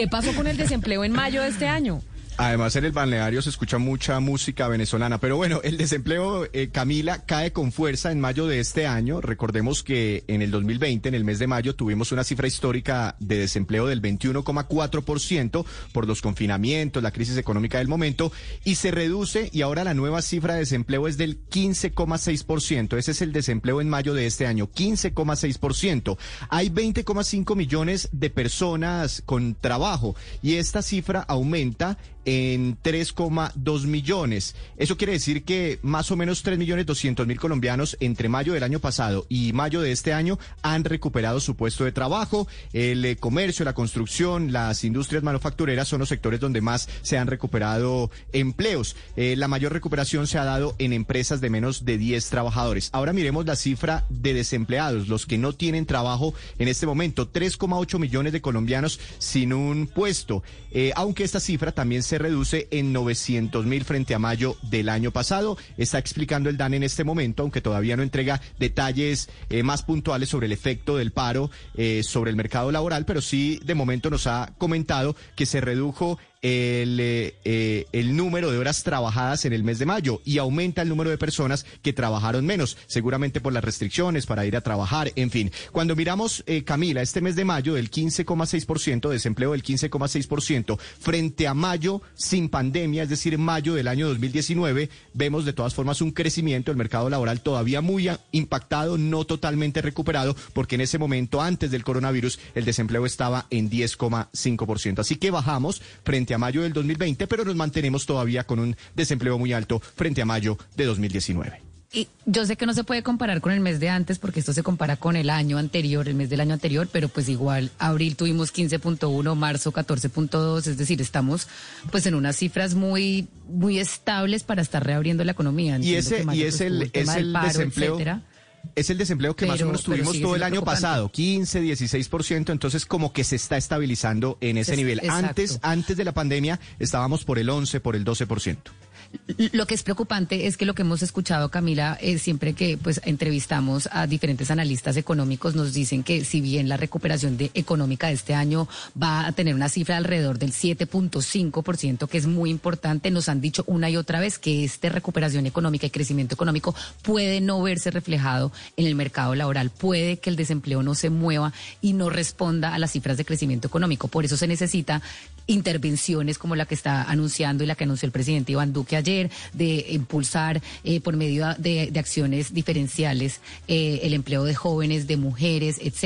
¿Qué pasó con el desempleo en mayo de este año? Además, en el balneario se escucha mucha música venezolana. Pero bueno, el desempleo, eh, Camila, cae con fuerza en mayo de este año. Recordemos que en el 2020, en el mes de mayo, tuvimos una cifra histórica de desempleo del 21,4% por los confinamientos, la crisis económica del momento, y se reduce y ahora la nueva cifra de desempleo es del 15,6%. Ese es el desempleo en mayo de este año, 15,6%. Hay 20,5 millones de personas con trabajo y esta cifra aumenta en 3,2 millones. Eso quiere decir que más o menos 3 millones 200 mil colombianos entre mayo del año pasado y mayo de este año han recuperado su puesto de trabajo. El eh, comercio, la construcción, las industrias manufactureras son los sectores donde más se han recuperado empleos. Eh, la mayor recuperación se ha dado en empresas de menos de 10 trabajadores. Ahora miremos la cifra de desempleados, los que no tienen trabajo en este momento. 3,8 millones de colombianos sin un puesto. Eh, aunque esta cifra también se reduce en 900 mil frente a mayo del año pasado. Está explicando el DAN en este momento, aunque todavía no entrega detalles eh, más puntuales sobre el efecto del paro eh, sobre el mercado laboral, pero sí de momento nos ha comentado que se redujo el, eh, eh, el número de horas trabajadas en el mes de mayo y aumenta el número de personas que trabajaron menos, seguramente por las restricciones para ir a trabajar, en fin. Cuando miramos, eh, Camila, este mes de mayo del 15,6%, desempleo del 15,6%, frente a mayo sin pandemia, es decir, mayo del año 2019, vemos de todas formas un crecimiento del mercado laboral todavía muy impactado, no totalmente recuperado, porque en ese momento, antes del coronavirus, el desempleo estaba en 10,5%. Así que bajamos frente a mayo del 2020, pero nos mantenemos todavía con un desempleo muy alto frente a mayo de 2019. Y yo sé que no se puede comparar con el mes de antes porque esto se compara con el año anterior, el mes del año anterior, pero pues igual abril tuvimos 15.1, marzo 14.2, es decir, estamos pues en unas cifras muy muy estables para estar reabriendo la economía. y ese y es pues, el, es el desempleo es el desempleo que más o menos tuvimos todo el año pasado, 15, 16%, entonces como que se está estabilizando en ese nivel. Antes, antes de la pandemia estábamos por el 11, por el 12%. Lo que es preocupante es que lo que hemos escuchado, Camila, es siempre que pues entrevistamos a diferentes analistas económicos, nos dicen que si bien la recuperación económica de este año va a tener una cifra alrededor del 7.5%, que es muy importante, nos han dicho una y otra vez que esta recuperación económica y crecimiento económico puede no verse reflejado en el mercado laboral, puede que el desempleo no se mueva y no responda a las cifras de crecimiento económico. Por eso se necesita intervenciones como la que está anunciando y la que anunció el presidente Iván Duque ayer, de impulsar eh, por medio de, acciones diferenciales eh, el empleo de jóvenes, de mujeres, etcétera.